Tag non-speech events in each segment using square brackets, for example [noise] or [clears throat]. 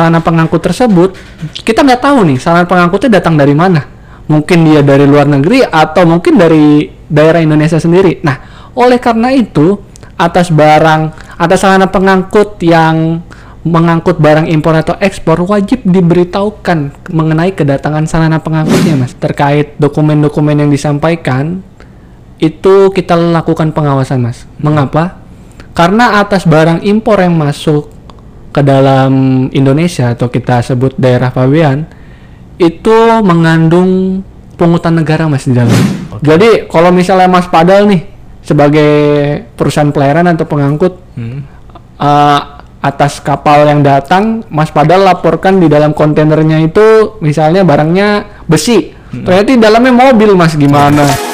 sarana pengangkut tersebut kita nggak tahu nih sarana pengangkutnya datang dari mana. Mungkin dia dari luar negeri atau mungkin dari daerah Indonesia sendiri. Nah oleh karena itu atas barang atas sarana pengangkut yang mengangkut barang impor atau ekspor wajib diberitahukan mengenai kedatangan sarana pengangkutnya mas. Terkait dokumen-dokumen yang disampaikan itu kita lakukan pengawasan mas. Mengapa? Karena atas barang impor yang masuk ke dalam Indonesia atau kita sebut daerah pabean itu mengandung pungutan negara mas di dalam jadi kalau misalnya mas Padal nih sebagai perusahaan pelayaran atau pengangkut Hmm. uh, atas kapal yang datang, Mas Padal laporkan di dalam kontainernya itu misalnya barangnya besi. Ternyata di dalamnya mobil, Mas. Gimana?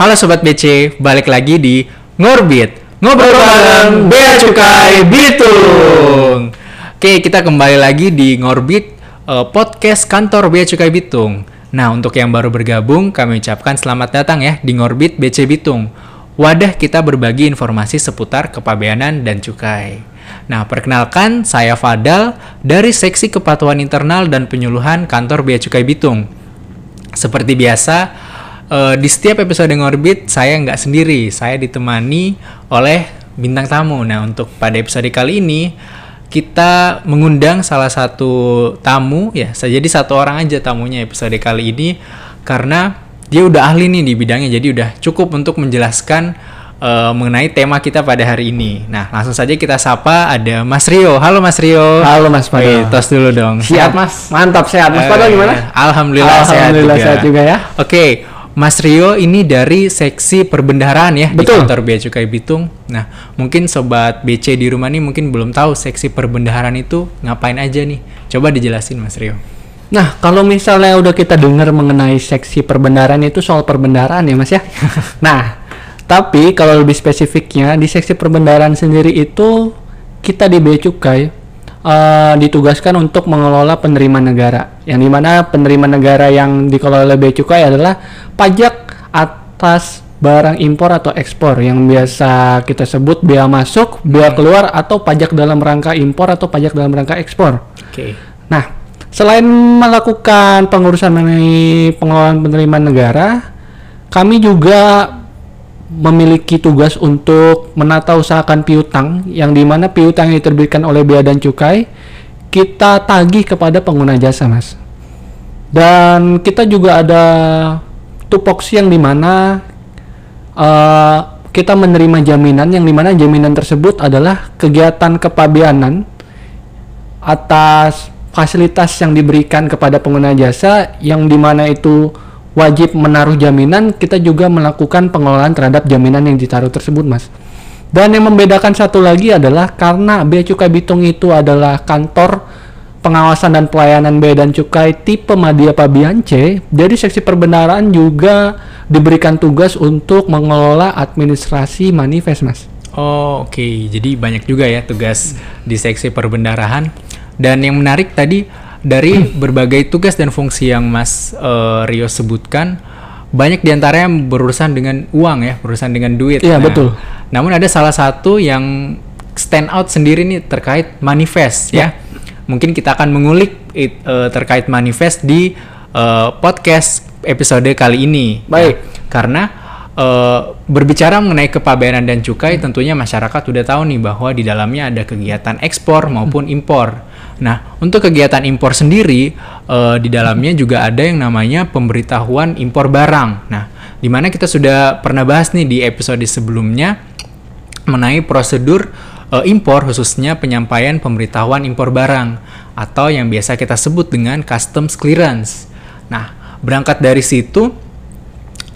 Halo Sobat BC, balik lagi di Ngorbit. Ngobrol bareng Bea Cukai Bitung. Oke, kita kembali lagi di Ngorbit eh, Podcast Kantor Bea Cukai Bitung. Nah, untuk yang baru bergabung, kami ucapkan selamat datang ya di Ngorbit BC Bitung. Wadah kita berbagi informasi seputar kepabeanan dan cukai. Nah, perkenalkan saya Fadal dari Seksi Kepatuhan Internal dan Penyuluhan Kantor Bea Cukai Bitung. Seperti biasa, eh, di setiap episode Ngorbit saya nggak sendiri, saya ditemani oleh bintang tamu. Nah, untuk pada episode kali ini kita mengundang salah satu tamu ya, saya jadi satu orang aja tamunya episode kali ini karena dia udah ahli nih di bidangnya, jadi udah cukup untuk menjelaskan eh, mengenai tema kita pada hari ini. Nah, langsung saja kita sapa ada Mas Rio. Halo Mas Rio. Halo, Mas Wih, Padal. tos dulu dong. Siap, Mas. Mantap, sehat. Mas Padal Eh, gimana? Alhamdulillah, sehat Alhamdulillah juga. sehat juga ya. Oke, Mas Rio ini dari seksi perbendaharaan ya di Betul. kantor Bea Cukai Bitung. Nah, mungkin sobat BC di rumah nih mungkin belum tahu seksi perbendaharaan itu ngapain aja nih. Coba dijelasin Mas Rio. Nah, kalau misalnya udah kita dengar mengenai seksi perbendaharaan itu soal perbendaharaan ya, Mas ya. [laughs] nah, tapi kalau lebih spesifiknya di seksi perbendaharaan sendiri itu kita di Bea Cukai eh, ditugaskan untuk mengelola penerimaan negara. Yang di mana penerimaan negara yang dikelola oleh Bea Cukai adalah pajak atas barang impor atau ekspor yang biasa kita sebut bea masuk, bea keluar atau pajak dalam rangka impor atau pajak dalam rangka ekspor. Oke. Nah, selain melakukan pengurusan mengenai pengelolaan penerimaan negara, kami juga memiliki tugas untuk menata usahakan piutang yang di mana piutang yang diterbitkan oleh Bea dan Cukai kita tagih kepada pengguna jasa, Mas. Dan kita juga ada tupoksi yang di mana eh, kita menerima jaminan yang di mana jaminan tersebut adalah kegiatan kepabeanan atas fasilitas yang diberikan kepada pengguna jasa yang di mana itu wajib menaruh jaminan kita juga melakukan pengelolaan terhadap jaminan yang ditaruh tersebut mas dan yang membedakan satu lagi adalah karena Bea Cukai Bitung itu adalah kantor pengawasan dan pelayanan Bea dan Cukai tipe Madya Pabian C jadi seksi perbendaharaan juga diberikan tugas untuk mengelola administrasi manifest mas Oh, oke. Jadi banyak juga ya tugas di seksi perbendaharaan. Dan yang menarik tadi dari berbagai tugas dan fungsi yang Mas eh, Rio sebutkan, banyak di antaranya berurusan dengan uang ya, berurusan dengan duit. Iya, betul. Namun ada salah satu yang stand out sendiri nih terkait manifest ya. Mungkin kita akan mengulik it- eh, terkait manifest di eh, podcast episode kali ini. Baik. Nah, karena eh, berbicara mengenai kepabeanan dan cukai, tentunya masyarakat sudah tahu nih bahwa di dalamnya ada kegiatan ekspor maupun impor. Nah, untuk kegiatan impor sendiri, eh, di dalamnya juga ada yang namanya pemberitahuan impor barang. Nah, di mana kita sudah pernah bahas nih di episode sebelumnya mengenai prosedur eh, impor khususnya penyampaian pemberitahuan impor barang atau yang biasa kita sebut dengan customs clearance. Nah, berangkat dari situ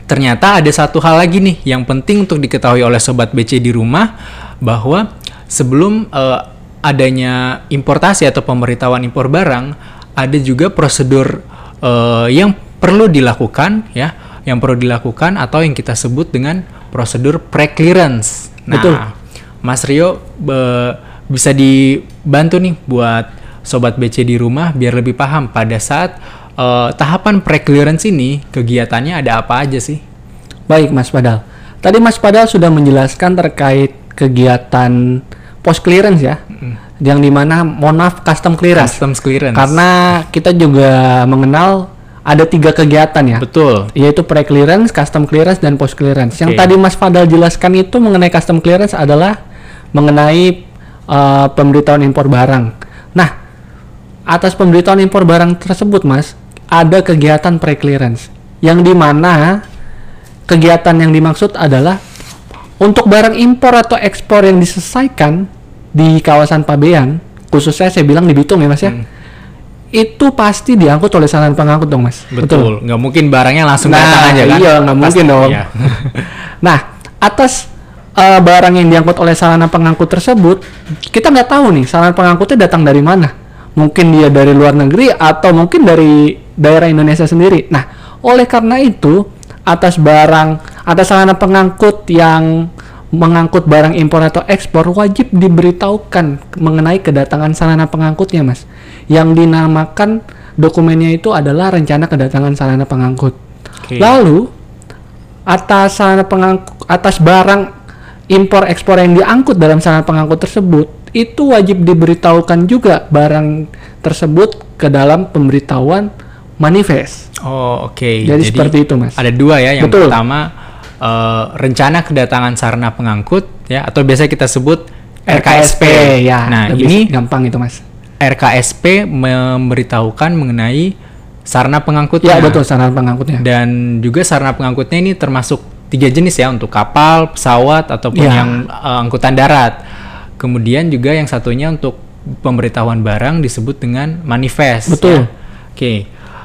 ternyata ada satu hal lagi nih yang penting untuk diketahui oleh sobat BC di rumah bahwa sebelum eh, adanya importasi atau pemberitahuan impor barang ada juga prosedur eh, yang perlu dilakukan ya yang perlu dilakukan atau yang kita sebut dengan prosedur pre-clearance. Nah, Betul. Mas Rio be- bisa dibantu nih buat sobat BC di rumah biar lebih paham pada saat eh, tahapan pre-clearance ini kegiatannya ada apa aja sih? Baik Mas Padal. Tadi Mas Padal sudah menjelaskan terkait kegiatan post clearance ya. Yang di mana mohon maaf custom clearance. Customs clearance. Karena kita juga mengenal ada tiga kegiatan ya. betul. Yaitu pre clearance, custom clearance dan post clearance. Yang Oke. tadi Mas Fadal jelaskan itu mengenai custom clearance adalah mengenai uh, pemberitahuan impor barang. Nah, atas pemberitahuan impor barang tersebut, Mas, ada kegiatan pre clearance yang di mana kegiatan yang dimaksud adalah untuk barang impor atau ekspor yang diselesaikan di kawasan Pabean, khususnya saya bilang di Bitung ya, Mas ya. Itu pasti diangkut oleh saran pengangkut dong, Mas. Betul. Nggak mungkin barangnya langsung Nah, datang aja kan? iya, nggak Pasti- mungkin dong. iya. [laughs] Nah, atas eh, barang yang diangkut oleh sarana pengangkut tersebut, kita nggak tahu nih sarana pengangkutnya datang dari mana. Mungkin dia dari luar negeri atau mungkin dari daerah Indonesia sendiri. Nah, oleh karena itu, atas barang, atas sarana pengangkut yang mengangkut barang impor atau ekspor wajib diberitahukan mengenai kedatangan sarana pengangkutnya, Mas. Yang dinamakan dokumennya itu adalah rencana kedatangan sarana pengangkut. Oke. Lalu atas sarana pengangkut atas barang impor ekspor yang diangkut dalam sarana pengangkut tersebut itu wajib diberitahukan juga barang tersebut ke dalam pemberitahuan manifest. Oh, oke. Jadi seperti itu, Mas. Ada dua ya. Yang Betul. pertama eh, rencana kedatangan sarana pengangkut ya atau biasa kita sebut RKSP. ya. Nah, lebih ini gampang itu, Mas. RKSP memberitahukan mengenai sarana Ya, pengangkutnya. betul sarana pengangkutnya. Dan juga sarana pengangkutnya ini termasuk tiga jenis ya untuk kapal, pesawat ataupun Ya. yang eh, angkutan darat. Kemudian juga yang satunya untuk pemberitahuan barang disebut dengan manifest. Betul. ya. Oke.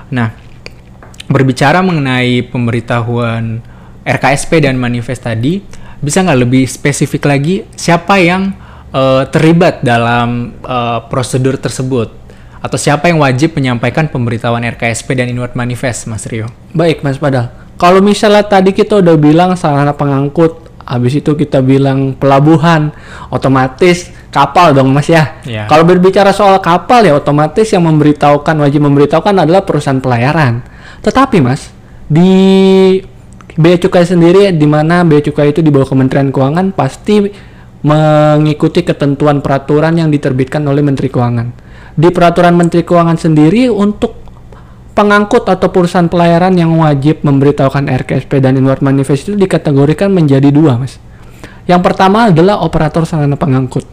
Nah, berbicara mengenai pemberitahuan RKSP dan manifest tadi, bisa nggak lebih spesifik lagi siapa yang eh, terlibat dalam eh, prosedur tersebut? Atau siapa yang wajib menyampaikan pemberitahuan RKSP dan inward manifest, Mas Rio? Baik, Mas Padal. Kalau misalnya tadi kita udah bilang sarana pengangkut, habis itu kita bilang pelabuhan, otomatis kapal dong, Mas ya. Iya. Kalau berbicara soal kapal ya otomatis yang memberitahukan wajib memberitahukan adalah perusahaan pelayaran. Tetapi, Mas, di Bea Cukai sendiri di mana Bea Cukai itu di bawah Kementerian Keuangan pasti mengikuti ketentuan peraturan yang diterbitkan oleh Menteri Keuangan. Di peraturan Menteri Keuangan sendiri untuk pengangkut atau perusahaan pelayaran yang wajib memberitahukan RKSP dan inward manifest itu dikategorikan menjadi dua, Mas. Yang pertama adalah operator sarana pengangkut.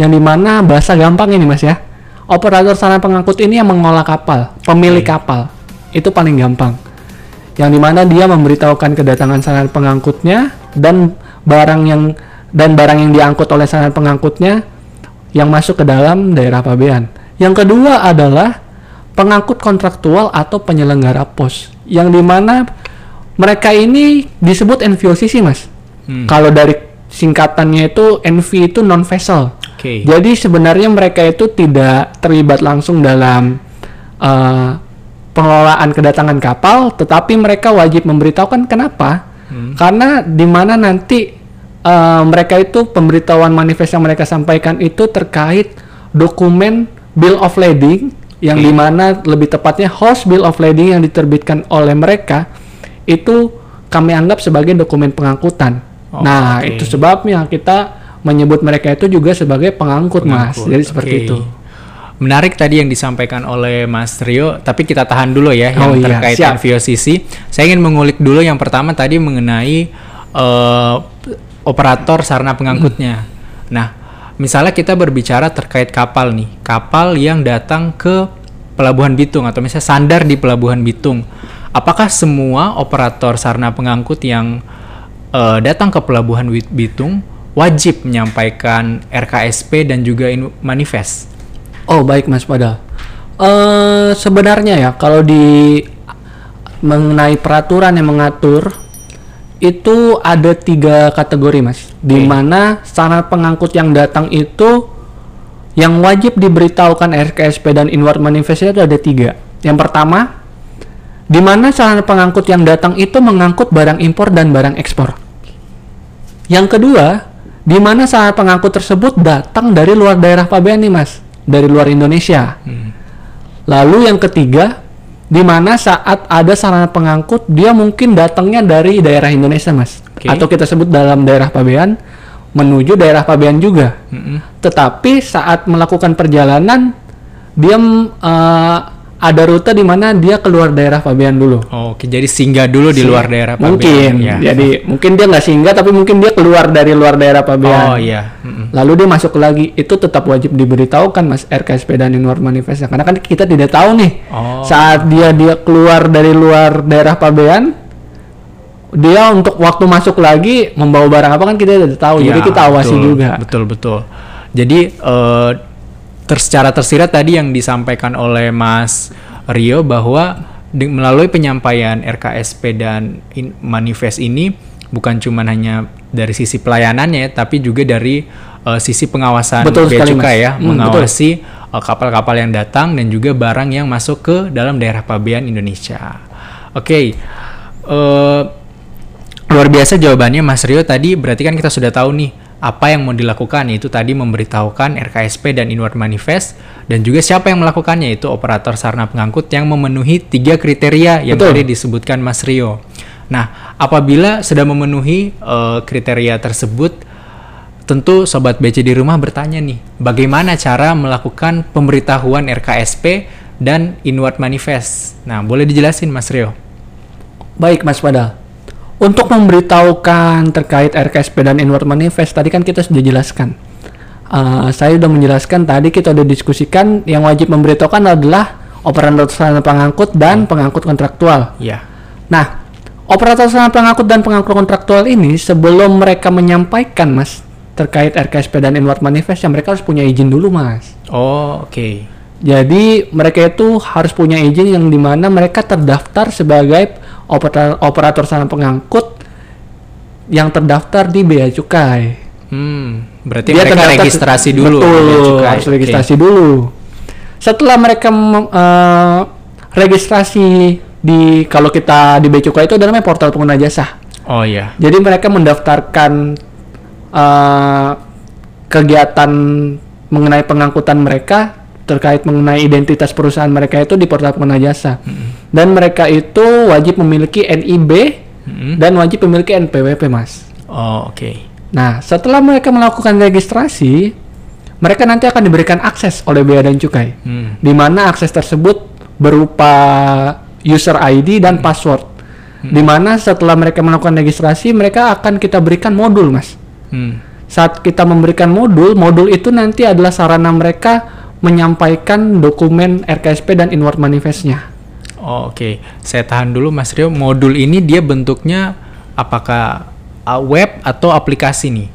Yang di mana bahasa gampang ini, Mas ya. Operator sarana pengangkut ini yang mengolah kapal, pemilik kapal. Itu paling gampang. Yang di mana dia memberitahukan kedatangan sarana pengangkutnya dan barang yang dan barang yang diangkut oleh sarana pengangkutnya yang masuk ke dalam daerah pabean. Yang kedua adalah pengangkut kontraktual atau penyelenggara pos yang di mana mereka ini disebut NVOCC mas. Hmm. Kalau dari singkatannya itu NV itu non vessel. Oke. Jadi sebenarnya mereka itu tidak terlibat langsung dalam eh, pengelolaan kedatangan kapal, tetapi mereka wajib memberitahukan kenapa? Hmm. Karena di mana nanti eh, mereka itu pemberitahuan manifest yang mereka sampaikan itu terkait dokumen bill of lading yang Oke. di mana lebih tepatnya host bill of lading yang diterbitkan oleh mereka itu kami anggap sebagai dokumen pengangkutan. Oh, nah oke. itu sebabnya kita menyebut mereka itu juga sebagai pengangkut, mas. Pengangkut, Jadi seperti oke. itu. Menarik tadi yang disampaikan oleh Mas Rio, tapi kita tahan dulu ya Oh yang iya, terkait siap. NVOCC. Saya ingin mengulik dulu yang pertama tadi mengenai eh, operator sarana pengangkutnya. Nah, misalnya kita berbicara terkait kapal nih, kapal yang datang ke Pelabuhan Bitung atau misalnya sandar di Pelabuhan Bitung. Apakah semua operator sarana pengangkut yang eh, datang ke Pelabuhan Bitung wajib menyampaikan RKSP dan juga manifest? Oh baik Mas Pada. Eh sebenarnya ya kalau di mengenai peraturan yang mengatur itu ada tiga kategori Mas. Di mana sarana pengangkut yang datang itu yang wajib diberitahukan RKSP dan inward manifest itu ada tiga. Yang pertama, di mana sarana pengangkut yang datang itu mengangkut barang impor dan barang ekspor. Yang kedua, di mana sarana pengangkut tersebut datang dari luar daerah pabean nih mas, dari luar Indonesia. Lalu yang ketiga, di mana saat ada sarana pengangkut dia mungkin datangnya dari daerah Indonesia mas Oke. atau kita sebut dalam daerah Pabean menuju daerah Pabean juga Mm-mm. tetapi saat melakukan perjalanan dia eh, ada rute di mana dia keluar daerah Pabean dulu Oh, Oke, jadi singgah dulu di luar daerah Pabean. mungkin Ya. jadi mungkin dia nggak singgah tapi mungkin dia keluar dari luar daerah Pabean Oh iya. Mm-mm. lalu dia masuk lagi itu tetap wajib diberitahukan mas RKSP dan Inward Manifestnya karena kan kita tidak tahu nih Oh. saat dia dia keluar dari luar daerah Pabean dia untuk waktu masuk lagi membawa barang apa kan kita tidak tahu jadi Iya, kita awasi betul, juga Betul betul. Jadi eh ter- secara tersirat tadi yang disampaikan oleh Mas Rio bahwa di- melalui penyampaian RKSP dan in- manifest ini bukan cuma hanya dari sisi pelayanannya tapi juga dari eh, sisi pengawasan Betul bea sekali, cukai ya, Hmm, mengawasi eh, kapal-kapal yang datang dan juga barang yang masuk ke dalam daerah pabean Indonesia. Oke. eh Luar biasa jawabannya Mas Rio tadi berarti kan kita sudah tahu nih apa yang mau dilakukan yaitu tadi memberitahukan RKSP dan Inward Manifest dan juga siapa yang melakukannya itu operator sarana pengangkut yang memenuhi tiga kriteria yang Betul. tadi disebutkan Mas Rio. Nah, apabila sudah memenuhi eh, kriteria tersebut tentu sobat BC di rumah bertanya nih, bagaimana cara melakukan pemberitahuan RKSP dan Inward Manifest? Nah, boleh dijelasin Mas Rio? baik Mas Padal untuk memberitahukan terkait RKSP dan Inward Manifest tadi kan kita sudah jelaskan Eh, saya sudah menjelaskan tadi kita sudah diskusikan yang wajib memberitahukan adalah operator sarana pengangkut dan pengangkut kontraktual Ya. Nah, operator sarana pengangkut dan pengangkut kontraktual ini sebelum mereka menyampaikan, Mas, terkait RKSP dan Inward Manifest, ya mereka harus punya izin dulu, Mas. Oh, oke. Jadi mereka itu harus punya izin yang di mana mereka terdaftar sebagai operator, operator sarana pengangkut yang terdaftar di Bea Cukai. Hmm, berarti Dia mereka terdaftar- registrasi dulu Betul, Bea Cukai. harus registrasi dulu. Setelah mereka eh, registrasi di kalau kita di Bea Cukai itu ada namanya portal pengguna jasa. Oh iya. Jadi mereka mendaftarkan eh, kegiatan mengenai pengangkutan mereka terkait mengenai identitas perusahaan mereka itu di portal pengguna jasa. Dan mereka itu wajib memiliki NIB Mm-mm. dan wajib memiliki NPWP, Mas. Oh, oke. Nah, setelah mereka melakukan registrasi, mereka nanti akan diberikan akses oleh Bea dan Cukai. Hmm. Di mana akses tersebut berupa user ID dan password. Di mana setelah mereka melakukan registrasi, mereka akan kita berikan modul, Mas. Hmm. Saat kita memberikan modul, modul itu nanti adalah sarana mereka menyampaikan dokumen RKSP dan inward manifestnya. Oh, oke. Saya tahan dulu Mas Rio. Modul ini dia bentuknya apakah uh, web atau aplikasi nih?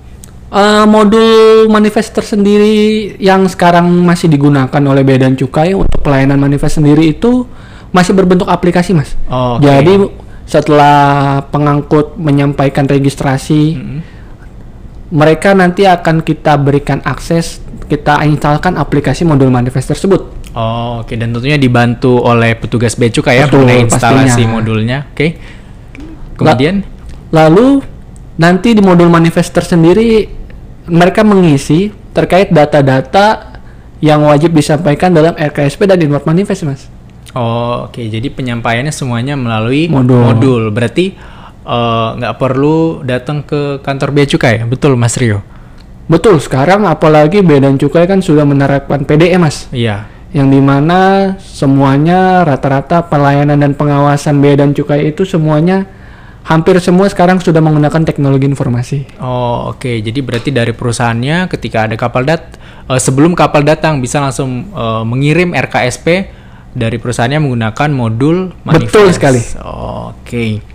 Eh, modul manifest tersendiri yang sekarang masih digunakan oleh Bea dan Cukai untuk pelayanan manifest sendiri itu masih berbentuk aplikasi, Mas. Oh, oke. Jadi setelah pengangkut menyampaikan registrasi, Mm-mm. mereka nanti akan kita berikan akses, kita instalkan aplikasi modul manifest tersebut. Oh, oke. Dan tentunya dibantu oleh petugas bea cukai ya Betul, mengenai instalasi pastinya. modulnya. Oke. Kemudian Lalu nanti di modul manifest tersendiri mereka mengisi terkait data-data yang wajib disampaikan dalam RKSP dan inward manifest, Mas. Oh, oke. Jadi penyampaiannya semuanya melalui Modul. modul. Berarti eh, nggak perlu datang ke kantor bea cukai, betul Mas Rio? Betul, sekarang apalagi Bea dan Cukai kan sudah menerapkan PDE, Mas. Iya. Yang di mana semuanya rata-rata pelayanan dan pengawasan Bea dan Cukai itu semuanya hampir semua sekarang sudah menggunakan teknologi informasi. Oh, oke. Jadi berarti dari perusahaannya ketika ada kapal dat eh, sebelum kapal datang bisa langsung eh, mengirim RKSP dari perusahaannya menggunakan modul manifest. Betul sekali. Oh, Oke.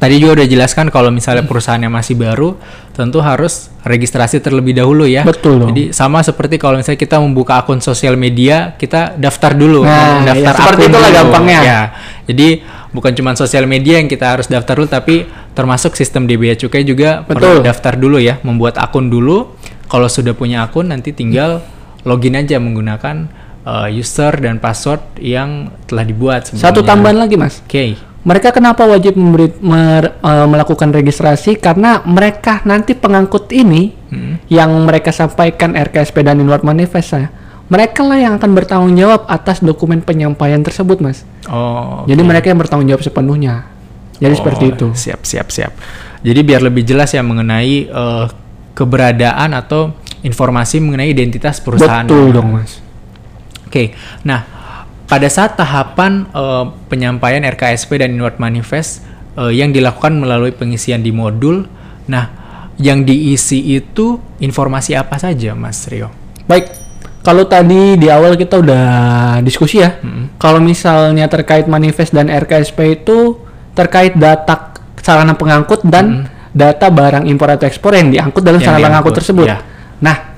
Tadi juga udah jelaskan kalau misalnya perusahaannya masih baru, tentu harus registrasi terlebih dahulu ya. Betul dong. Jadi sama seperti kalau misalnya kita membuka akun sosial media, kita daftar dulu, Nah, daftar ya, seperti akun itulah dulu. gampangnya. Ya. Jadi bukan cuma sosial media yang kita harus daftar dulu, tapi termasuk sistem di Bea Cukai juga perlu Betul. daftar dulu ya, membuat akun dulu. Kalau sudah punya akun, nanti tinggal login aja menggunakan uh, user dan password yang telah dibuat. Satu tambahan lagi, Mas. Oke. Mereka kenapa wajib memberi, mer- eh, melakukan registrasi? Karena mereka nanti pengangkut ini Hmm. yang mereka sampaikan RKSP dan Inward Manifest saya, mereka lah yang akan bertanggung jawab atas dokumen penyampaian tersebut, Mas. Oh. Jadi oke. mereka yang bertanggung jawab sepenuhnya. Jadi Oh, seperti itu. Siap, siap, siap. Jadi biar lebih jelas ya mengenai eh, keberadaan atau informasi mengenai identitas perusahaan. Betul dong, Mas. Oke. Nah, pada saat tahapan eh, penyampaian RKSP dan Inward Manifest eh, yang dilakukan melalui pengisian di modul, nah yang diisi itu informasi apa saja, Mas Rio? Baik, kalau tadi di awal kita udah diskusi ya. Kalau misalnya terkait manifest dan RKSP itu terkait data sarana pengangkut dan data barang impor atau ekspor yang diangkut dalam Yang sarana diangkut, pengangkut tersebut. ya. Nah,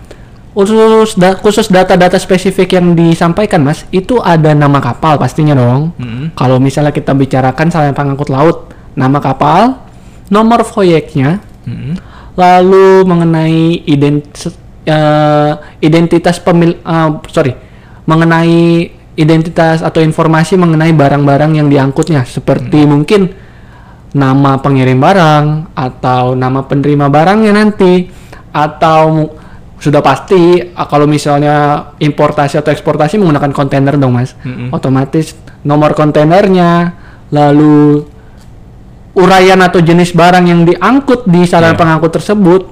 khusus da- khusus data-data spesifik yang disampaikan, Mas, itu ada nama kapal pastinya dong. Mm-mm. Kalau misalnya kita bicarakan sarana pengangkut laut, nama kapal, nomor voyage-nya, Mm-mm. lalu mengenai ident- eh, identitas pemil eh, sorry mengenai identitas atau informasi mengenai barang-barang yang diangkutnya seperti mungkin nama pengirim barang atau nama penerima barangnya nanti atau sudah pasti ah, kalau misalnya importasi atau eksportasi menggunakan kontainer dong mas Mm-mm. otomatis nomor kontainernya lalu uraian atau jenis barang yang diangkut di sarana Iya. pengangkut tersebut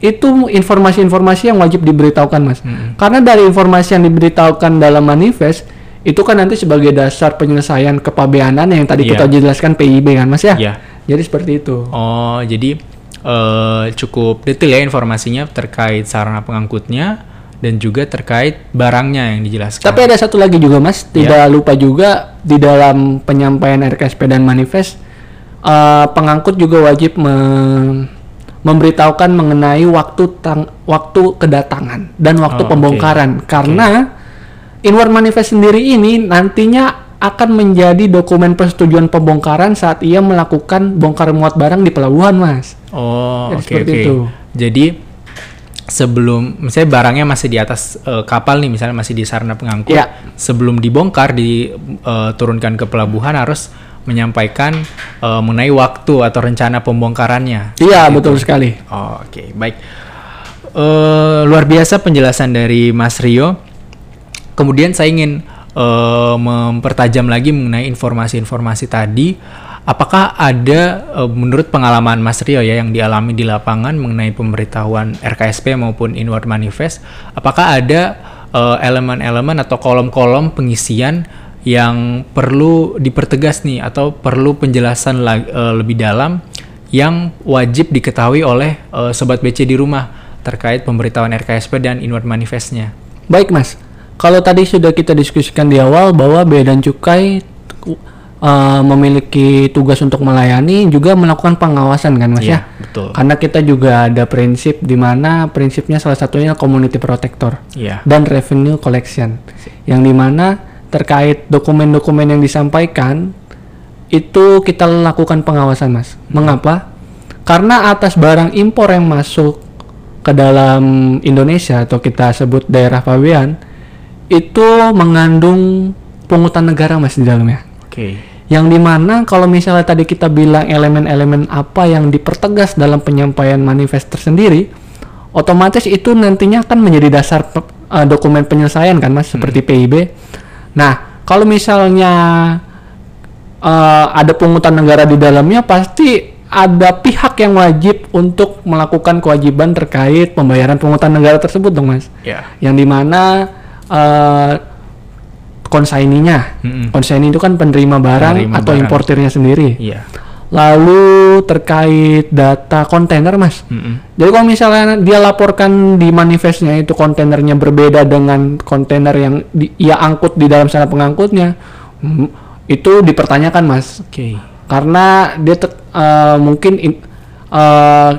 itu informasi-informasi yang wajib diberitahukan mas Mm-mm. karena dari informasi yang diberitahukan dalam manifest itu kan nanti sebagai dasar penyelesaian kepabeanan yang tadi Iya. kita jelaskan PIB kan mas ya Iya. jadi seperti itu Oh, jadi eh, cukup detail ya informasinya terkait sarana pengangkutnya dan juga terkait barangnya yang dijelaskan. tapi ada satu lagi juga mas. Iya. tidak lupa juga di dalam penyampaian RKSP dan manifest eh, pengangkut juga wajib me- memberitahukan mengenai waktu tang- waktu kedatangan dan waktu Oh, pembongkaran. Karena inward manifest sendiri ini nantinya akan menjadi dokumen persetujuan pembongkaran saat ia melakukan bongkar muat barang di pelabuhan mas Oh, oke oke. itu. Jadi sebelum misalnya barangnya masih di atas eh, kapal nih, misalnya masih di sarana pengangkut, Iya. sebelum dibongkar diturunkan ke pelabuhan harus menyampaikan eh, mengenai waktu atau rencana pembongkarannya. iya betul sekali Oh, Oke, baik. Eh, luar biasa penjelasan dari Mas Rio. Kemudian saya ingin eh, mempertajam lagi mengenai informasi-informasi tadi. Apakah ada eh, menurut pengalaman Mas Rio ya yang dialami di lapangan mengenai pemberitahuan RKSP maupun Inward Manifest, apakah ada eh, elemen-elemen atau kolom-kolom pengisian yang perlu dipertegas nih atau perlu penjelasan eh, lebih dalam yang wajib diketahui oleh eh, sobat BC di rumah terkait pemberitahuan RKSP dan Inward Manifestnya. Baik mas, kalau tadi sudah kita diskusikan di awal bahwa Bea dan Cukai uh, memiliki tugas untuk melayani juga melakukan pengawasan kan mas Iya, ya? betul. Karena kita juga ada prinsip di mana prinsipnya salah satunya community protector Iya. dan revenue collection, yang di mana terkait dokumen-dokumen yang disampaikan itu kita lakukan pengawasan mas. Mengapa? Karena atas barang impor yang masuk ke dalam Indonesia atau kita sebut daerah pabean itu mengandung pungutan negara mas di dalamnya. Oke. Yang di mana kalau misalnya tadi kita bilang elemen-elemen apa yang dipertegas dalam penyampaian manifest tersendiri, otomatis itu nantinya akan menjadi dasar pe- eh, dokumen penyelesaian kan mas, seperti PIB. Nah, kalau misalnya eh, ada pungutan negara di dalamnya, pasti ada pihak yang wajib untuk melakukan kewajiban terkait pembayaran pungutan negara tersebut dong mas. Ya. Yang di mana eh konsaininya, konsaini itu kan penerima barang Penerima atau barang. importirnya sendiri. Iya. Lalu terkait data kontainer mas, Mm-mm. jadi kalau misalnya dia laporkan di manifestnya itu kontainernya berbeda dengan kontainer yang di- ia angkut di dalam sana pengangkutnya, itu dipertanyakan mas, Oke. karena dia eh, mungkin in- eh,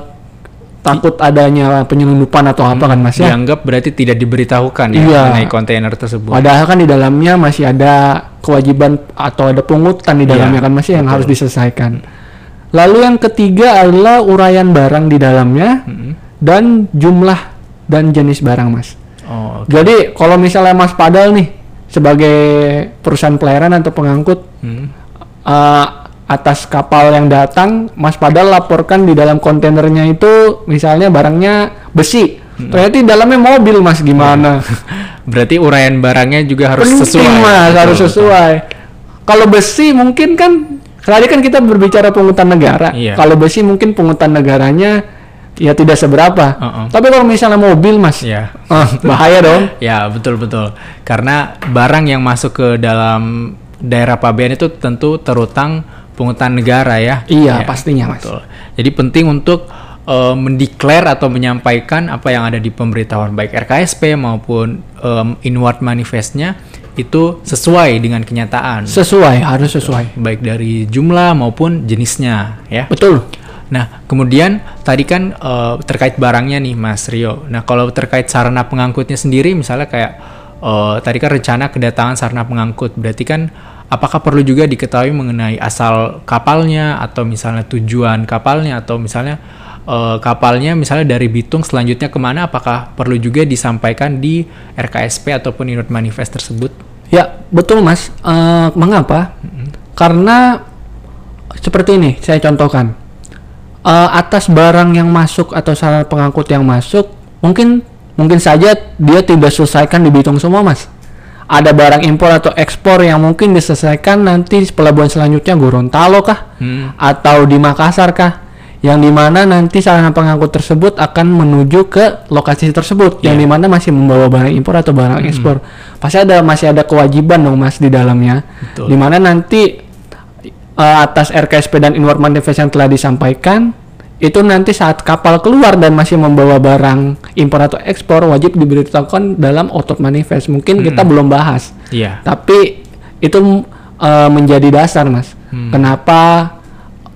takut adanya penyelundupan atau apa kan mas ya. Dianggap berarti tidak diberitahukan ya Iya. mengenai kontainer tersebut. Padahal kan di dalamnya masih ada kewajiban atau ada pungutan di dalamnya Iya, kan masih yang betul. harus diselesaikan. Lalu yang ketiga adalah uraian barang di dalamnya Mm-mm. dan jumlah dan jenis barang mas. Oh, oke. Jadi kalau misalnya mas Padal nih sebagai perusahaan pelayaran atau pengangkut Mm. eh, atas kapal yang datang, Mas Padal laporkan di dalam kontainernya itu misalnya barangnya besi. Ternyata di dalamnya mobil mas gimana? [laughs] Berarti uraian barangnya juga harus Penting, sesuai. mas Betul, harus sesuai. Kalau besi mungkin kan tadi kan kita berbicara pungutan negara. Iya. Kalau besi mungkin pungutan negaranya ya tidak seberapa. Uh-uh. Tapi kalau misalnya mobil mas, Ya. ah, bahaya dong. [laughs] Ya, betul betul. Karena barang yang masuk ke dalam daerah pabean itu tentu terutang pungutan negara ya. Iya, Ya, pastinya, Mas. Betul. Jadi penting untuk eh, mendeklar atau menyampaikan apa yang ada di pemberitahuan baik RKSP maupun em, inward manifestnya itu sesuai dengan kenyataan. Sesuai harus sesuai. baik dari jumlah maupun jenisnya ya. Betul. Nah, kemudian tadi kan eh, terkait barangnya nih Mas Rio. Nah, kalau terkait sarana pengangkutnya sendiri misalnya kayak eh, tadi kan rencana kedatangan sarana pengangkut, berarti kan apakah perlu juga diketahui mengenai asal kapalnya atau misalnya tujuan kapalnya atau misalnya eh, kapalnya misalnya dari Bitung selanjutnya ke mana apakah perlu juga disampaikan di RKSP ataupun Inut Manifest tersebut? Ya betul mas. Eh, mengapa? Karena seperti ini saya contohkan. Eh, atas barang yang masuk atau sarana pengangkut yang masuk mungkin mungkin saja dia tidak selesaikan di Bitung semua mas. Ada barang impor atau ekspor yang mungkin diselesaikan nanti di pelabuhan selanjutnya Gorontalo kah? Hmm. atau di Makassar kah? Yang di mana nanti sarana pengangkut tersebut akan menuju ke lokasi tersebut, yang Iya. di mana masih membawa barang impor atau barang ekspor. Pasti ada masih ada kewajiban dong mas di dalamnya, Betul. di mana nanti eh, atas RKSP dan inward manifest yang telah disampaikan itu nanti saat kapal keluar dan masih membawa barang impor atau ekspor wajib diberitahukan dalam otot manifest. Mungkin kita belum bahas. Iya. Tapi itu eh, menjadi dasar, Mas. Hmm. Kenapa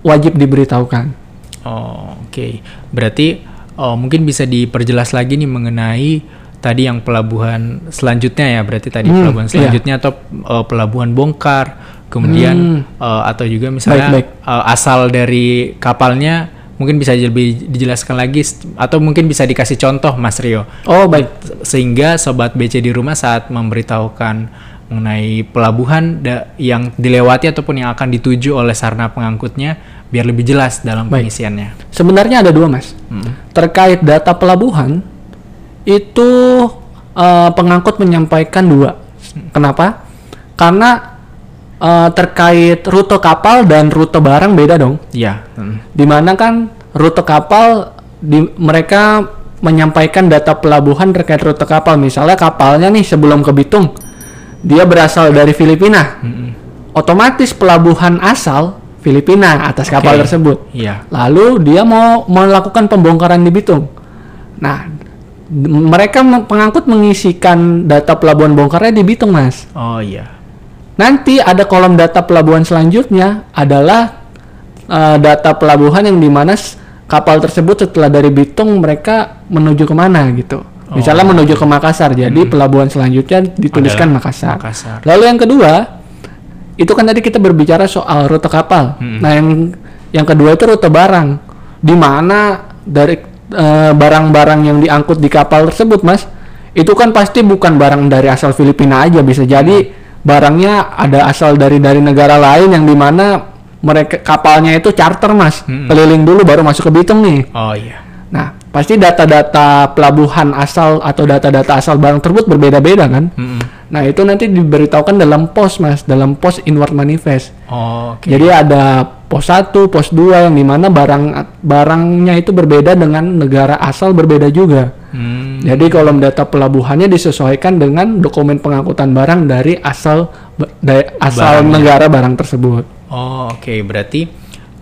wajib diberitahukan? Oh, oke. Berarti oh, mungkin bisa diperjelas lagi nih mengenai tadi yang pelabuhan selanjutnya ya. Berarti tadi Hmm, pelabuhan iya. selanjutnya atau eh, pelabuhan bongkar, kemudian eh, atau juga misalnya Hmm. Baik, eh, asal dari kapalnya mungkin bisa lebih dijelaskan lagi atau mungkin bisa dikasih contoh Mas Rio Oh, baik. sehingga sobat BC di rumah saat memberitahukan mengenai pelabuhan yang dilewati ataupun yang akan dituju oleh sarana pengangkutnya biar lebih jelas dalam Baik. pengisiannya. Sebenarnya ada dua, Mas. Hmm. Terkait data pelabuhan itu eh, pengangkut menyampaikan dua. Kenapa? Karena eh, terkait rute kapal dan rute barang beda dong. Iya. hmm. Di mana kan rute kapal di mereka menyampaikan data pelabuhan terkait rute kapal. Misalnya kapalnya nih sebelum ke Bitung, dia berasal dari Filipina. Mm-mm. Otomatis pelabuhan asal Filipina atas kapal tersebut. Iya. Lalu dia mau melakukan pembongkaran di Bitung. Nah, mereka me- pengangkut mengisikan data pelabuhan bongkarnya di Bitung, Mas. Oh iya. Nanti ada kolom data pelabuhan selanjutnya adalah eh, data pelabuhan yang di mana kapal tersebut setelah dari Bitung mereka menuju ke mana gitu. Misalnya Oh. menuju ke Makassar, jadi pelabuhan selanjutnya dituliskan Adalah Makassar. Makassar. Lalu yang kedua, itu kan tadi kita berbicara soal rute kapal. Mm-mm. Nah yang yang kedua itu rute barang, di mana dari eh, barang-barang yang diangkut di kapal tersebut, mas, itu kan pasti bukan barang dari asal Filipina aja, bisa jadi barangnya ada asal dari dari negara lain yang di mana mereka kapalnya itu charter, mas, Mm-mm. keliling dulu baru masuk ke Bitung nih. Oh iya. Nah, pasti data-data pelabuhan asal atau data-data asal barang tersebut berbeda-beda kan? Mm-mm. Nah itu nanti diberitahukan dalam pos mas, dalam pos inward manifest. Oh, oke. Jadi ada pos 1, pos 2 yang di mana barang barangnya itu berbeda dengan negara asal berbeda juga. Hmm. Jadi kolom data pelabuhannya disesuaikan dengan dokumen pengangkutan barang dari asal ba- da- asal Barangnya. negara barang tersebut. Oh, oke. Berarti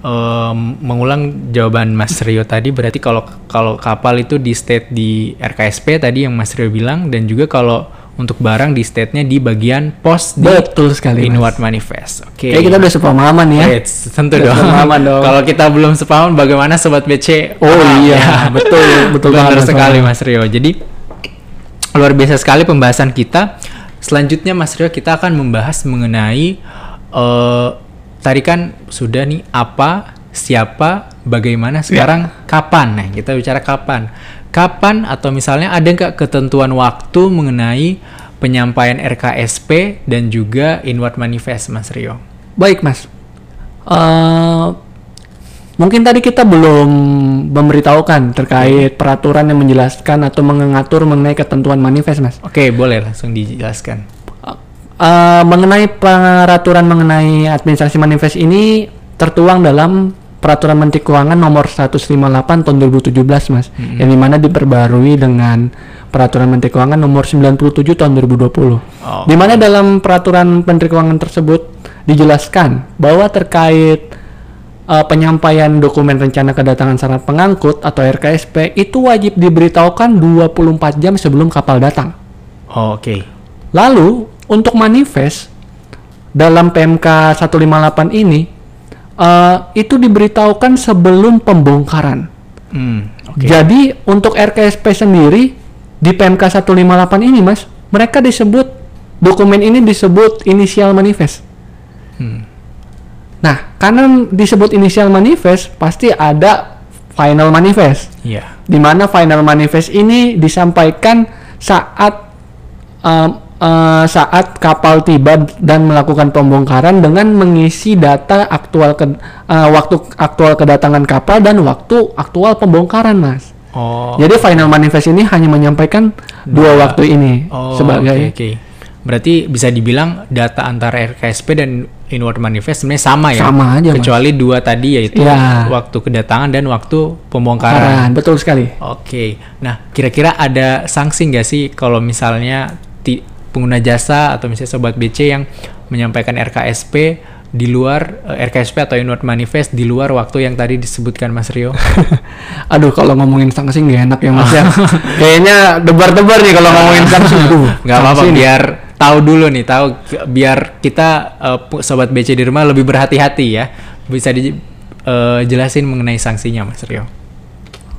em, mengulang jawaban Mas Rio tadi berarti kalau kalau kapal itu di state di RKSP tadi yang Mas Rio bilang dan juga kalau untuk barang di state-nya di bagian pos di Betul sekali. Mas. Inward Manifest. Oke. Kayak kita udah sepemahaman ya. Oke, tentu Udah dong. sepemahaman dong. Kalau kita belum sepaham bagaimana sobat BC? Oh iya, ya? [laughs] betul betul Benar banget, sekali Mas. Mas Rio. Jadi luar biasa sekali pembahasan kita. Selanjutnya Mas Rio kita akan membahas mengenai eh tadi kan sudah nih apa, siapa, bagaimana sekarang kapan. Nah, kita bicara kapan. Kapan atau misalnya ada nggak ketentuan waktu mengenai penyampaian RKSP dan juga inward manifest Mas Rio? Baik mas. Eh, Mungkin tadi kita belum memberitahukan terkait peraturan yang menjelaskan atau mengatur mengenai ketentuan manifest, Mas. Oke, boleh langsung dijelaskan. Uh, mengenai peraturan mengenai administrasi manifest ini tertuang dalam Peraturan Menteri Keuangan Nomor 158 Tahun 2017, Mas, Mm-mm. yang di mana diperbarui dengan Peraturan Menteri Keuangan Nomor 97 Tahun 2020. Oh. Di mana dalam Peraturan Menteri Keuangan tersebut dijelaskan bahwa terkait uh, penyampaian dokumen rencana kedatangan syarat pengangkut atau RKSP itu wajib diberitahukan 24 jam sebelum kapal datang. Oh, Oke. Lalu untuk manifest dalam PMK 158 ini eh, itu diberitahukan sebelum pembongkaran. Hmm, oke. Jadi untuk RKSP sendiri di PMK 158 ini Mas, mereka disebut dokumen ini disebut inisial manifest. Hmm. Nah, karena disebut inisial manifest pasti ada final manifest. Iya. di mana final manifest ini disampaikan saat um, uh, saat kapal tiba dan melakukan pembongkaran dengan mengisi data aktual ke, uh, waktu aktual kedatangan kapal dan waktu aktual pembongkaran, Mas. Oh. Jadi final manifest ini hanya menyampaikan dua Dua. waktu ini Oh, sebagai oke, oke. Berarti bisa dibilang data antara RKSP dan inward manifest sebenarnya sama ya. Sama aja, Mas. Kecuali dua tadi yaitu Iya. waktu kedatangan dan waktu pembongkaran. pembongkaran. Betul sekali. Oke. Nah, kira-kira ada sanksi nggak sih kalau misalnya ti- pengguna jasa atau misalnya sobat BC yang menyampaikan RKSP di luar eh, RKSP atau inward manifest di luar waktu yang tadi disebutkan Mas Rio? [laughs] Aduh, kalau ngomongin sanksi nggak enak ya Mas ya. [laughs] Kayaknya debar-debar nih kalau ngomongin sanksi. Nggak apa-apa biar tahu dulu nih tahu biar kita eh, pu- sobat BC di rumah lebih berhati-hati ya bisa dijelasin mengenai sanksinya Mas Rio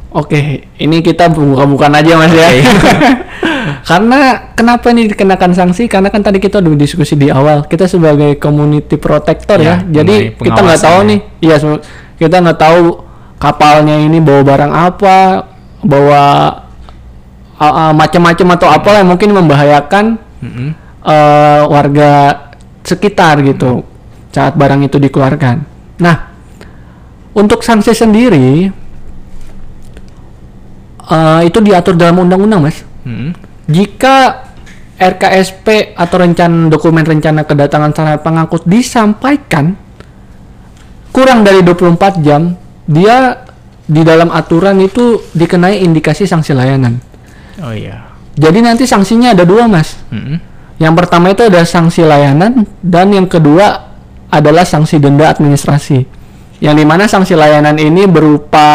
Oke, ini kita buka-bukaan aja mas ya. Oke. [laughs] Karena kenapa ini dikenakan sanksi? Karena kan tadi kita udah diskusi di awal, kita sebagai community protector Ya, ya. Jadi kita nggak tahu pengawasan nih, iya kita nggak tahu kapalnya ini bawa barang apa, bawa uh, uh, macam-macam atau apa yang mungkin membahayakan eh, warga sekitar gitu saat barang itu dikeluarkan. Nah, untuk sanksi sendiri eh, itu diatur dalam undang-undang, Mas. Mm-mm. Jika RKSP atau rencana dokumen rencana kedatangan syarat pengangkut disampaikan kurang dari 24 jam, dia di dalam aturan itu dikenai indikasi sanksi layanan. oh iya Jadi nanti sanksinya ada dua, Mas. Mm-mm. Yang pertama itu ada sanksi layanan dan yang kedua adalah sanksi denda administrasi. Yang di mana sanksi layanan ini berupa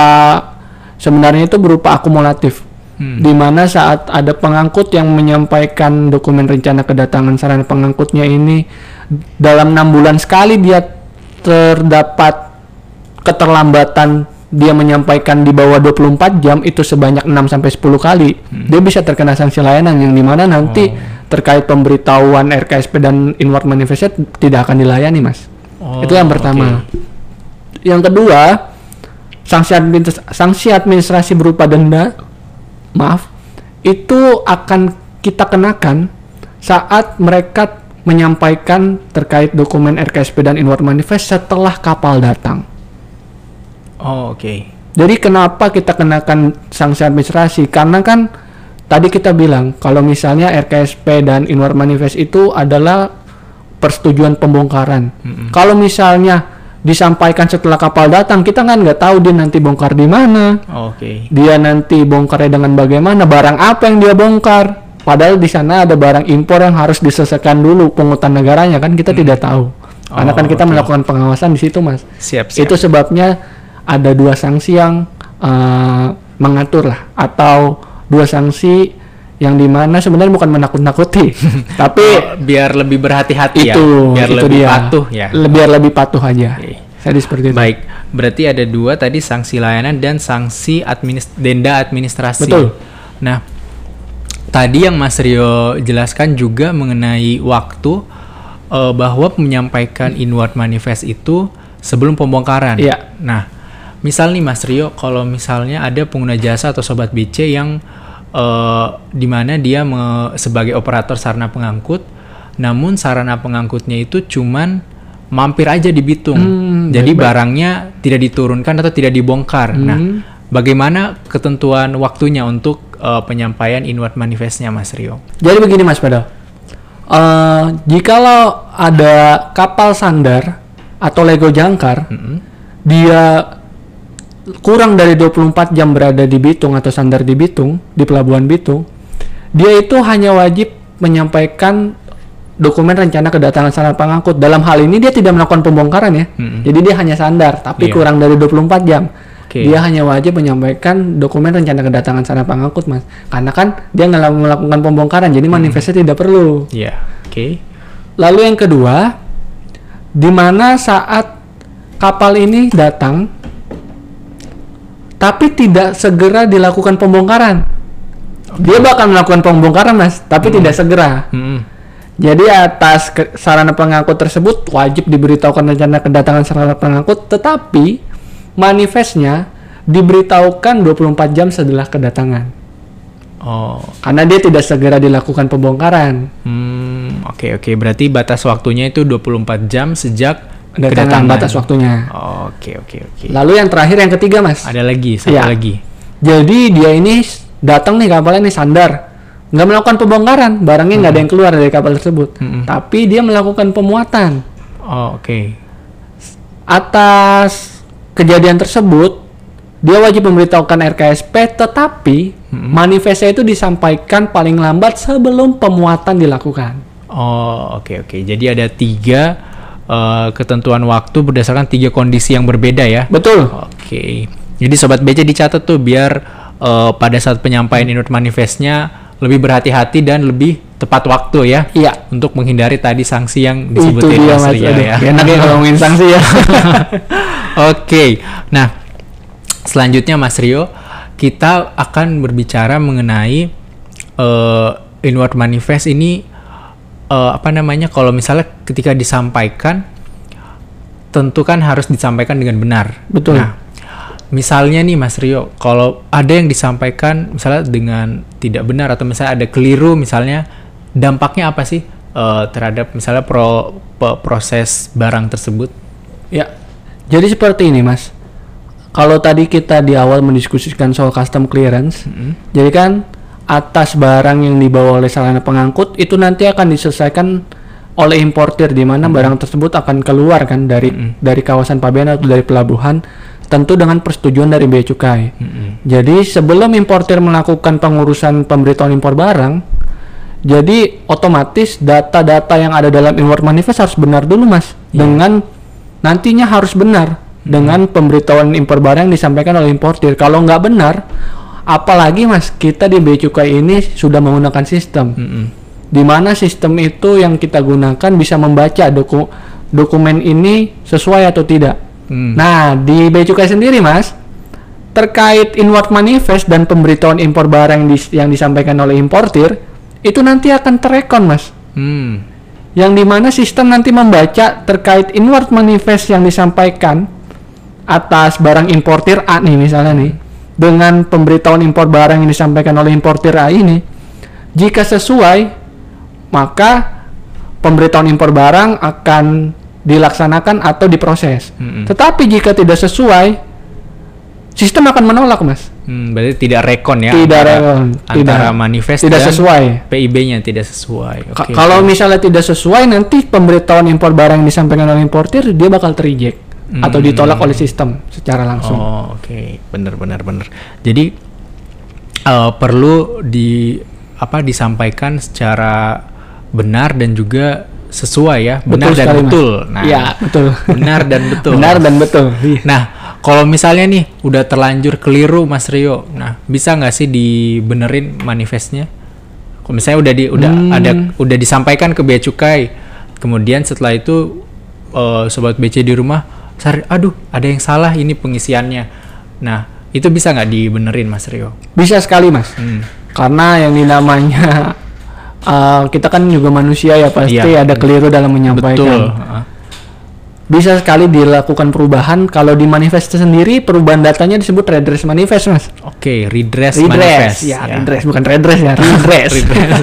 sebenarnya itu berupa akumulatif. Hmm. Di mana saat ada pengangkut yang menyampaikan dokumen rencana kedatangan sarana pengangkutnya ini dalam enam bulan sekali dia terdapat keterlambatan dia menyampaikan di bawah 24 jam itu sebanyak 6 sampai 10 kali dia bisa terkena sanksi layanan yang di mana nanti Oh. terkait pemberitahuan RKSP dan inward manifest tidak akan dilayani mas Oh, itu yang pertama oke. yang kedua sanksi administ- sanksi administrasi berupa denda maaf itu akan kita kenakan saat mereka menyampaikan terkait dokumen RKSP dan inward manifest setelah kapal datang oh oke jadi kenapa kita kenakan sanksi administrasi? Karena kan tadi kita bilang kalau misalnya RKSP dan inward manifest itu adalah persetujuan pembongkaran. Mm-mm. Kalau misalnya disampaikan setelah kapal datang, kita kan nggak tahu dia nanti bongkar di mana, oke dia nanti bongkarnya dengan bagaimana, barang apa yang dia bongkar. Padahal di sana ada barang impor yang harus diselesaikan dulu pungutan negaranya kan kita tidak tahu. Karena kan Oh, kita oke. melakukan pengawasan di situ, Mas. siap siap Itu sebabnya ada dua sanksi yang eh, mengatur lah atau dua sanksi yang di mana sebenarnya bukan menakut-nakuti, [laughs] tapi Oh, biar lebih berhati-hati ya itu biar itu lebih dia. patuh ya biar lebih patuh aja. Oke. Jadi seperti itu. Baik, berarti ada dua tadi sanksi layanan dan sanksi administ denda administrasi. Betul. Nah, tadi yang Mas Rio jelaskan juga mengenai waktu eh, bahwa menyampaikan inward manifest itu sebelum pembongkaran. Iya. Nah, misal nih Mas Rio, kalau misalnya ada pengguna jasa atau sobat BC yang eh, di mana dia me- sebagai operator sarana pengangkut, namun sarana pengangkutnya itu cuman mampir aja di Bitung. Hmm, Jadi baik-baik. barangnya tidak diturunkan atau tidak dibongkar. Nah, Hmm. bagaimana ketentuan waktunya untuk eh, penyampaian inward manifestnya Mas Rio? Jadi begini Mas Padal. Eh, jikalau ada kapal sandar atau Lego jangkar, Mm-mm. dia kurang dari 24 jam berada di Bitung atau sandar di Bitung, di pelabuhan Bitung, dia itu hanya wajib menyampaikan dokumen rencana kedatangan sarana pengangkut. Dalam hal ini dia tidak melakukan pembongkaran ya. Mm-mm. Jadi dia hanya sandar, tapi Iya. kurang dari 24 jam. Oke. Dia hanya wajib menyampaikan dokumen rencana kedatangan sarana pengangkut, Mas. Karena kan dia nggak melakukan pembongkaran, jadi manifestnya tidak perlu. Iya, oke. Lalu yang kedua, di mana saat kapal ini datang, tapi tidak segera dilakukan pembongkaran. Dia bakal melakukan pembongkaran, mas, tapi tidak segera. Mm-mm. Jadi atas ke- sarana pengangkut tersebut wajib diberitahukan rencana kedatangan sarana pengangkut, tetapi manifestnya diberitahukan 24 jam setelah kedatangan. Oh, Karena dia tidak segera dilakukan pembongkaran. hmm, oke oke. Berarti batas waktunya itu 24 jam sejak Kedatangan batas waktunya. Oke oke oke. Lalu yang terakhir yang ketiga, Mas. Ada lagi, satu Iya. lagi. Jadi dia ini datang nih kapalnya nih sandar, nggak melakukan pembongkaran, barangnya nggak ada yang keluar dari kapal tersebut, Mm-mm. tapi dia melakukan pemuatan. Oh, oke. Atas kejadian tersebut, dia wajib memberitahukan RKSP, tetapi manifestnya itu disampaikan paling lambat sebelum pemuatan dilakukan. Oh, oke oke. Jadi ada tiga eh, ketentuan waktu berdasarkan tiga kondisi yang berbeda ya. Betul. Oke. Jadi sobat BC dicatat tuh biar eh, pada saat penyampaian inward manifestnya lebih berhati-hati dan lebih tepat waktu ya. Iya. Untuk menghindari tadi sanksi yang Itu disebutin dia Mas Aduh, ya. Enak ya kalau ngomongin sanksi ya. [laughs] Oke. Nah, selanjutnya Mas Rio, kita akan berbicara mengenai eh, inward manifest ini eh, apa namanya? Kalau misalnya ketika disampaikan tentu kan harus disampaikan dengan benar. Betul. Nah, misalnya nih Mas Rio, kalau ada yang disampaikan misalnya dengan tidak benar atau misalnya ada keliru misalnya dampaknya apa sih eh, terhadap misalnya pro, pe- proses barang tersebut? Ya, jadi seperti ini mas. Kalau tadi kita di awal mendiskusikan soal custom clearance, jadi kan atas barang yang dibawa oleh sarana pengangkut itu nanti akan diselesaikan oleh importir di mana barang tersebut akan keluar kan dari dari kawasan pabean atau dari pelabuhan, tentu dengan persetujuan dari bea cukai. Jadi sebelum importir melakukan pengurusan pemberitahuan impor barang, jadi otomatis data-data yang ada dalam inward manifest harus benar dulu mas. Dengan nantinya harus benar dengan pemberitahuan impor barang yang disampaikan oleh importir. Kalau nggak benar, apalagi mas kita di bea cukai ini sudah menggunakan sistem, Mm-mm. di mana sistem itu yang kita gunakan bisa membaca doku- dokumen ini sesuai atau tidak. Hmm. Nah di bea cukai sendiri mas terkait inward manifest dan pemberitahuan impor barang yang, dis- yang disampaikan oleh importir itu nanti akan terekon mas Hmm. yang di mana sistem nanti membaca terkait inward manifest yang disampaikan atas barang importir A nih misalnya nih dengan pemberitahuan impor barang yang disampaikan oleh importir A ini jika sesuai maka pemberitahuan impor barang akan dilaksanakan atau diproses Mm-mm. tetapi jika tidak sesuai sistem akan menolak mas Hmm, berarti tidak rekon ya tidak antara, rekon, antara tidak- manifest tidak dan sesuai PIB-nya tidak sesuai. Ka- Oke. Kalau misalnya tidak sesuai nanti pemberitahuan impor barang yang disampaikan oleh importir dia bakal tereject atau Hmm. ditolak oleh sistem secara langsung. Oh, oke. Bener bener bener. Jadi eh, perlu di apa disampaikan secara benar dan juga sesuai ya, benar dan sekali, Mas. betul. Nah, Iya, betul. benar dan [laughs] betul. Benar dan betul. Nah, kalau misalnya nih udah terlanjur keliru Mas Rio, nah bisa nggak sih dibenerin manifestnya? Kalau misalnya udah di udah Hmm. ada udah disampaikan ke bea cukai, kemudian setelah itu eh, sobat BC di rumah, "Sar, aduh ada yang salah ini pengisiannya. Nah itu bisa nggak dibenerin Mas Rio? Bisa sekali mas. Hmm. Karena yang dinamanya uh, [laughs] kita kan juga manusia ya pasti Iya. ada keliru dalam Betul. menyampaikan. Heeh. Bisa sekali dilakukan perubahan. Kalau di manifest sendiri perubahan datanya disebut redress manifest mas. Oke, redress, redress manifest. ya, redress bukan redress ya [laughs] redress Redress.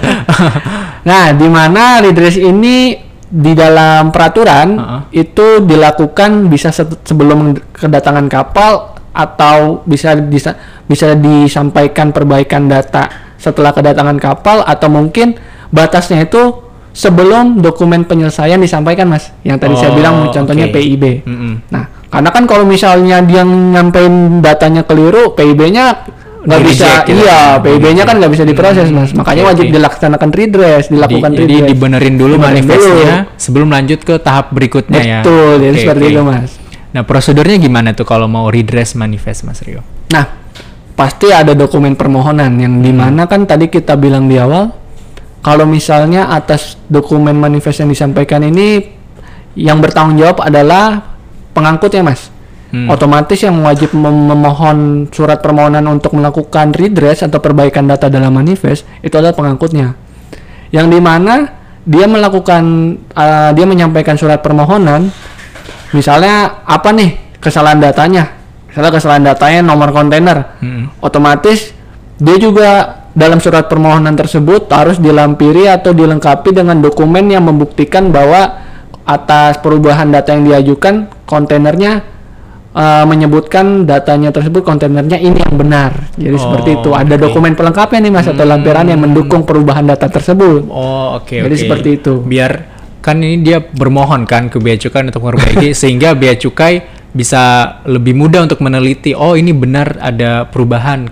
[laughs] nah di mana redress ini di dalam peraturan Uh-uh. itu dilakukan bisa sebelum kedatangan kapal atau bisa bisa bisa disampaikan perbaikan data setelah kedatangan kapal atau mungkin batasnya itu sebelum dokumen penyelesaian disampaikan mas yang tadi saya Oh, bilang contohnya oke. PIB Mm-mm. nah karena kan kalau misalnya dia nyampein datanya keliru PIB-nya nggak bisa gitu. iya PIB-nya kan nggak bisa diproses Hmm, mas makanya oke, wajib oke. dilaksanakan redress dilakukan Di- jadi redress dibenerin dulu Dibenerin manifestnya sebelum lanjut ke tahap berikutnya ya. Betul, jadi Oke, seperti oke. itu mas. Nah prosedurnya gimana tuh kalau mau redress manifest Mas Rio? Nah, pasti ada dokumen permohonan yang di mana kan tadi kita bilang di awal, kalau misalnya atas dokumen manifest yang disampaikan ini yang bertanggung jawab adalah pengangkut ya mas. Hmm. Otomatis yang wajib mem- memohon surat permohonan untuk melakukan redress atau perbaikan data dalam manifest itu adalah pengangkutnya. Yang di mana dia melakukan, uh, dia menyampaikan surat permohonan, misalnya apa nih kesalahan datanya, misalnya kesalahan datanya nomor kontainer, Hmm. otomatis dia juga dalam surat permohonan tersebut harus dilampiri atau dilengkapi dengan dokumen yang membuktikan bahwa atas perubahan data yang diajukan kontainernya uh, menyebutkan datanya tersebut kontainernya ini yang benar. Jadi seperti Oh, itu. Ada oke. dokumen pelengkapnya nih Mas atau lampiran yang mendukung perubahan data tersebut. Oh oke oke. Jadi seperti itu. Biar kan ini dia bermohon kan ke bea cukai untuk memperbaiki [laughs] sehingga bea cukai bisa lebih mudah untuk meneliti. Oh ini benar ada perubahan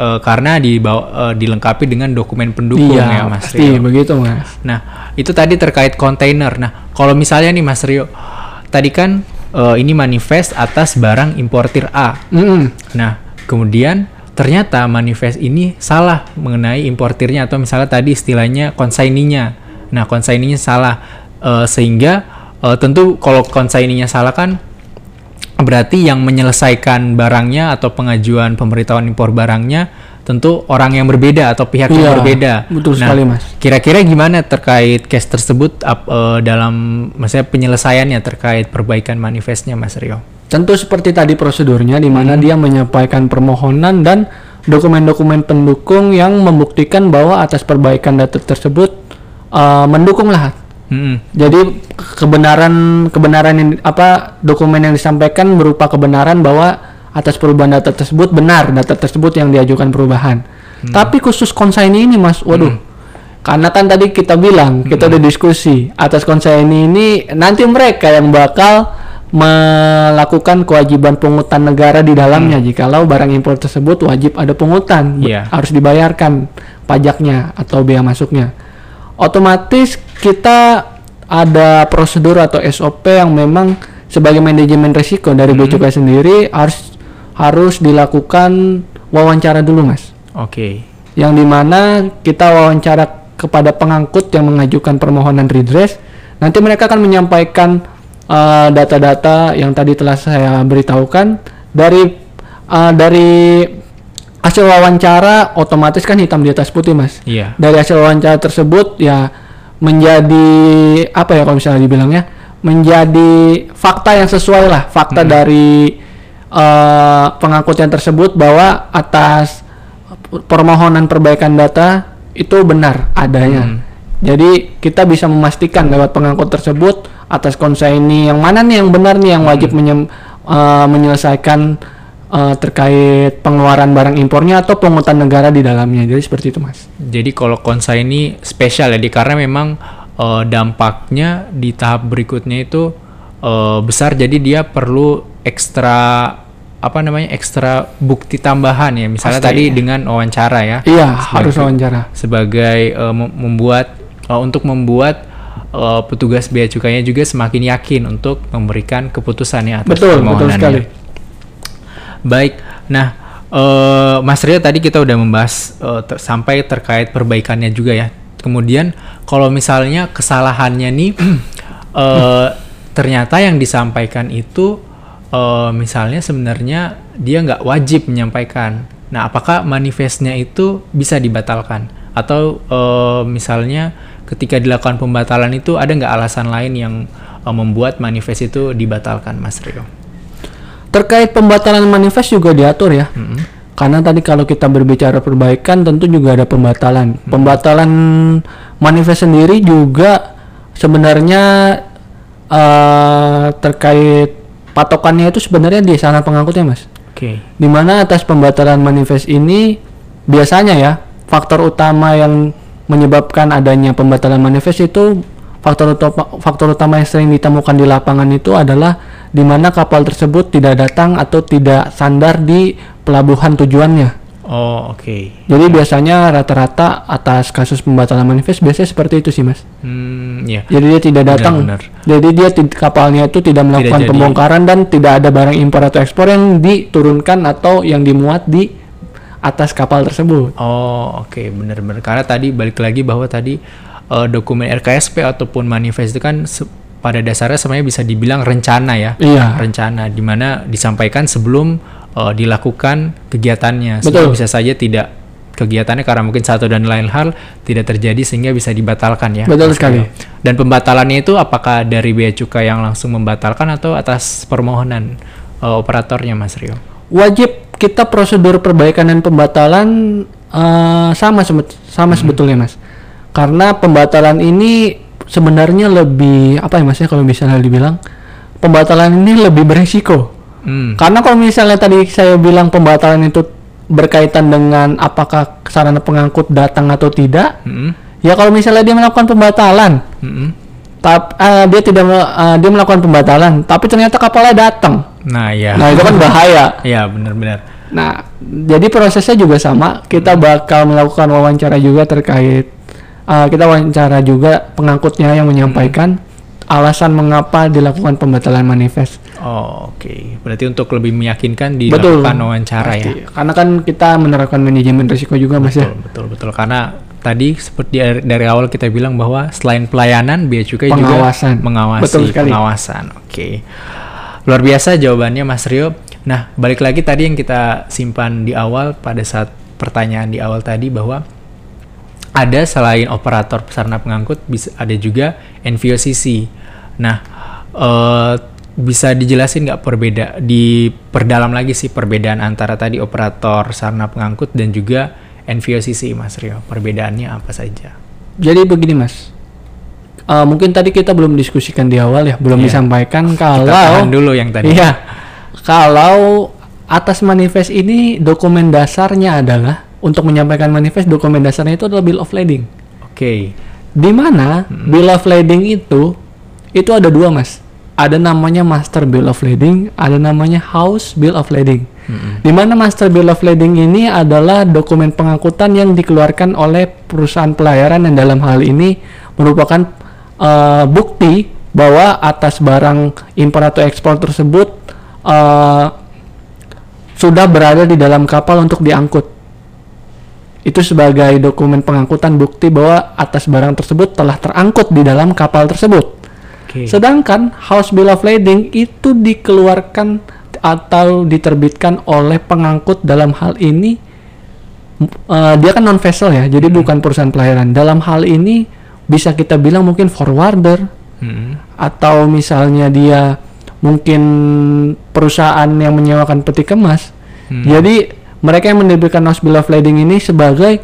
eh, karena dibawa eh, dilengkapi dengan dokumen pendukung ya iya, Mas pasti Rio. begitu Mas. Nah, itu tadi terkait kontainer. Nah, kalau misalnya nih Mas Rio, tadi kan eh, ini manifest atas barang importir A. Mm-mm. Nah, kemudian ternyata manifest ini salah mengenai importirnya atau misalnya tadi istilahnya konsaininya. Nah, konsaininya salah Eh, sehingga eh, tentu kalau konsaininya salah kan berarti yang menyelesaikan barangnya atau pengajuan pemberitahuan impor barangnya tentu orang yang berbeda atau pihak Iya, yang berbeda. betul Nah, sekali, Mas. Kira-kira gimana terkait case tersebut eh, dalam maksudnya penyelesaiannya terkait perbaikan manifestnya Mas Rio? Tentu seperti tadi prosedurnya di mana dia menyampaikan permohonan dan dokumen-dokumen pendukung yang membuktikan bahwa atas perbaikan data tersebut uh, mendukung lah. Mm-mm. Jadi kebenaran kebenaran yang apa dokumen yang disampaikan berupa kebenaran bahwa atas perubahan data tersebut benar data tersebut yang diajukan perubahan. Tapi khusus konsaini ini Mas, waduh. Karena kan tadi kita bilang, kita udah diskusi atas konsaini ini nanti mereka yang bakal melakukan kewajiban pungutan negara di dalamnya. Jikalau barang impor tersebut wajib ada pungutan Iya. harus dibayarkan pajaknya atau bea masuknya. Otomatis kita ada prosedur atau SOP yang memang sebagai manajemen risiko. Dari bea cukai sendiri harus harus dilakukan wawancara dulu mas. Oke. yang di mana kita wawancara kepada pengangkut yang mengajukan permohonan redress nanti mereka akan menyampaikan uh, data-data yang tadi telah saya beritahukan. Dari uh, dari hasil wawancara otomatis kan hitam di atas putih mas. Iya. dari hasil wawancara tersebut ya menjadi apa ya kalau misalnya dibilangnya? Menjadi fakta yang sesuai lah fakta dari eh, pengangkut yang tersebut bahwa atas permohonan perbaikan data itu benar adanya. Hmm. Jadi kita bisa memastikan lewat pengangkut tersebut atas konsaini yang mana nih yang benar nih yang wajib menyem- eh, menyelesaikan eh, terkait pengeluaran barang impornya atau pungutan negara di dalamnya. Jadi seperti itu, Mas. Jadi kalau konsa ini spesial ya, di karena memang eh, dampaknya di tahap berikutnya itu eh, besar, jadi dia perlu ekstra apa namanya ekstra bukti tambahan ya. Misalnya Pasti. tadi dengan wawancara ya. Iya, Sebagai- harus wawancara. sebagai mem- membuat eh, untuk membuat eh, petugas bea cukainya juga semakin yakin untuk memberikan keputusan ya atas Betul, betul sekali. Baik, nah eh, Mas Rio tadi kita udah membahas eh, ter- sampai terkait perbaikannya juga ya. Kemudian kalau misalnya kesalahannya nih [clears throat] eh, ternyata yang disampaikan itu eh, misalnya sebenarnya dia nggak wajib menyampaikan. Nah, apakah manifestnya itu bisa dibatalkan? Atau eh, misalnya ketika dilakukan pembatalan itu ada nggak alasan lain yang eh, membuat manifest itu dibatalkan, Mas Rio? Terkait pembatalan manifest juga diatur ya. Karena tadi kalau kita berbicara perbaikan tentu juga ada pembatalan. Pembatalan manifest sendiri juga sebenarnya eh terkait patokannya itu sebenarnya di sana pengangkutnya mas Oke. di mana atas pembatalan manifest ini biasanya ya faktor utama yang menyebabkan adanya pembatalan manifest itu faktor utama faktor utama yang sering ditemukan di lapangan itu adalah di mana kapal tersebut tidak datang atau tidak sandar di pelabuhan tujuannya. Oh, oke. Jadi biasanya rata-rata atas kasus pembatalan manifest biasanya seperti itu sih mas. Hmm, ya. Jadi dia tidak datang. Benar, Jadi dia kapalnya itu tidak melakukan jadi. pembongkaran dan tidak ada barang impor atau ekspor yang diturunkan atau yang dimuat di atas kapal tersebut. Oh, oke, benar-benar. Karena tadi balik lagi bahwa tadi eh, dokumen RKSP ataupun manifest itu kan pada dasarnya sebenarnya bisa dibilang rencana ya. Iya. Rencana di mana disampaikan sebelum eh, dilakukan kegiatannya. Betul. bisa saja tidak kegiatannya karena mungkin satu dan lain hal tidak terjadi sehingga bisa dibatalkan ya. Betul sekali. Dan pembatalannya itu apakah dari bea cukai yang langsung membatalkan atau atas permohonan eh, operatornya Mas Rio? Wajib kita prosedur perbaikan dan pembatalan eh, sama sama sebetulnya mas. Karena pembatalan ini sebenarnya lebih apa ya mas ya kalau misalnya dibilang pembatalan ini lebih beresiko. Hmm. Karena kalau misalnya tadi saya bilang pembatalan itu berkaitan dengan apakah sarana pengangkut datang atau tidak, Mm-mm. ya kalau misalnya dia melakukan pembatalan, Mm-mm. tap, eh, dia tidak eh, dia melakukan pembatalan, tapi ternyata kapalnya datang, Nah, ya. nah itu kan bahaya. [laughs] Ya, benar-benar. Nah, jadi prosesnya juga sama. Kita bakal melakukan wawancara juga terkait uh, kita wawancara juga pengangkutnya yang menyampaikan alasan mengapa dilakukan pembatalan manifest. Oh, oke. Berarti untuk lebih meyakinkan Betul. dilakukan wawancara ya. Karena kan kita menerapkan manajemen risiko juga Mas ya. Betul, betul, betul. Karena tadi seperti dari, awal kita bilang bahwa selain pelayanan, bea cukai Pengawasan. juga mengawasi Betul sekali. pengawasan. Oke. Luar biasa jawabannya Mas Rio. Nah, balik lagi tadi yang kita simpan di awal pada saat pertanyaan di awal tadi bahwa ada selain operator sarana pengangkut bisa ada juga NVOCC. Nah, eh, bisa dijelasin nggak perbeda di perdalam lagi sih perbedaan antara tadi operator sarana pengangkut dan juga NVOCC Mas Rio. Perbedaannya apa saja? Jadi begini Mas. Uh, mungkin tadi kita belum diskusikan di awal ya, belum Iya. disampaikan Kita kalau tahan dulu yang tadi. Iya. Kalau atas manifest ini dokumen dasarnya adalah untuk menyampaikan manifest dokumen dasarnya itu adalah bill of lading. Oke. Di mana bill of lading itu itu ada dua mas. Ada namanya master bill of lading, ada namanya house bill of lading. Di mana master bill of lading ini adalah dokumen pengangkutan yang dikeluarkan oleh perusahaan pelayaran yang dalam hal ini merupakan eh, bukti bahwa atas barang impor atau ekspor tersebut eh, sudah berada di dalam kapal untuk diangkut itu sebagai dokumen pengangkutan bukti bahwa atas barang tersebut telah terangkut di dalam kapal tersebut. Oke. Sedangkan House Bill of Lading itu dikeluarkan atau diterbitkan oleh pengangkut dalam hal ini eh, dia kan non vessel ya, jadi bukan perusahaan pelayaran. Dalam hal ini bisa kita bilang mungkin forwarder Mm-mm. atau misalnya dia mungkin perusahaan yang menyewakan peti kemas. Hmm. Jadi mereka yang menerbitkan house bill of lading ini sebagai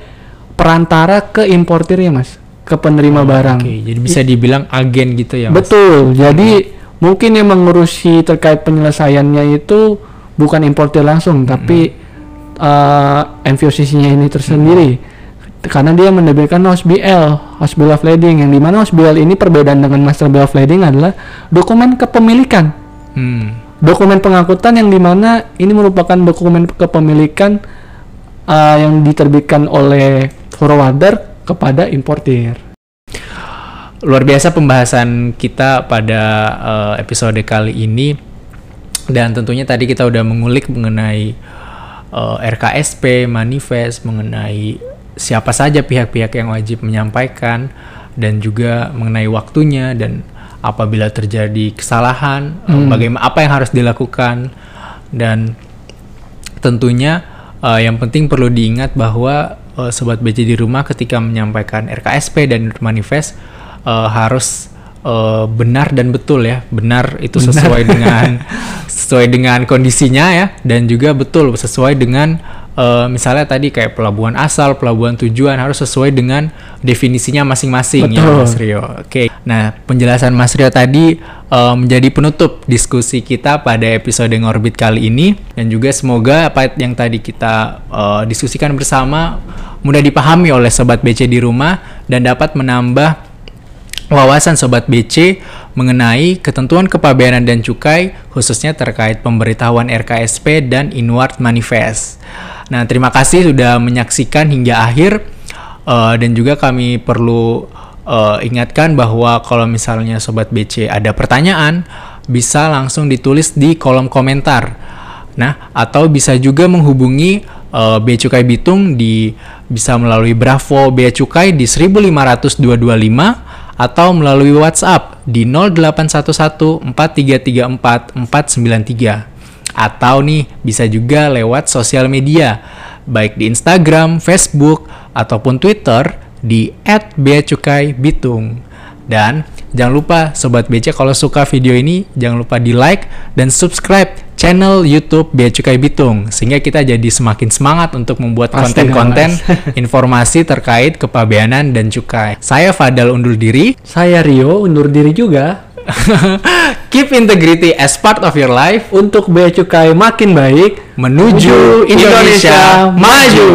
perantara ke importirnya, Mas, ke penerima barang. Oke, jadi bisa dibilang agen gitu ya, Mas? Betul. Jadi mungkin yang mengurusi terkait penyelesaiannya itu bukan importir langsung, tapi uh, MVOCC-nya ini tersendiri. Karena dia menerbitkan house BL, house bill of lading, yang di mana house BL ini perbedaan dengan master bill of lading adalah dokumen kepemilikan, Hmm. Dokumen pengangkutan yang di mana ini merupakan dokumen kepemilikan uh, yang diterbitkan oleh forwarder kepada importir. luar biasa pembahasan kita pada eh, episode kali ini dan tentunya tadi kita udah mengulik mengenai eh, RKSP, manifest, mengenai siapa saja pihak-pihak yang wajib menyampaikan dan juga mengenai waktunya dan apabila terjadi kesalahan eh, bagaimana apa yang harus dilakukan dan tentunya eh, yang penting perlu diingat bahwa eh, sobat BC di rumah ketika menyampaikan RKSP dan manifest eh, harus eh, benar dan betul ya. Benar itu sesuai dengan [laughs] sesuai dengan kondisinya ya dan juga betul sesuai dengan eh, misalnya tadi kayak pelabuhan asal, pelabuhan tujuan harus sesuai dengan definisinya masing-masing ya. Mas Rio. Oke. Nah, penjelasan Mas Rio tadi eh, menjadi penutup diskusi kita pada episode Ngorbit kali ini dan juga semoga apa yang tadi kita eh, diskusikan bersama mudah dipahami oleh sobat BC di rumah dan dapat menambah wawasan Sobat BC mengenai ketentuan kepabeanan dan cukai khususnya terkait pemberitahuan RKSP dan Inward Manifest. Nah, terima kasih sudah menyaksikan hingga akhir Eh, dan juga kami perlu eh, ingatkan bahwa kalau misalnya Sobat BC ada pertanyaan bisa langsung ditulis di kolom komentar. Nah, atau bisa juga menghubungi eh, Bea Cukai Bitung di bisa melalui Bravo Bea Cukai di 1512225 atau melalui WhatsApp di 0811 4334 493 atau nih bisa juga lewat sosial media baik di Instagram, Facebook ataupun Twitter di @beacukai_bitung. Dan jangan lupa sobat BC kalau suka video ini jangan lupa di like dan subscribe channel YouTube Bea Cukai Bitung sehingga kita jadi semakin semangat untuk membuat konten-konten Mas. [laughs] informasi terkait kepabeanan dan cukai. Saya Fadal undur diri. Saya Rio undur diri juga [laughs] Keep integrity as part of your life untuk bea cukai makin baik menuju Indonesia maju.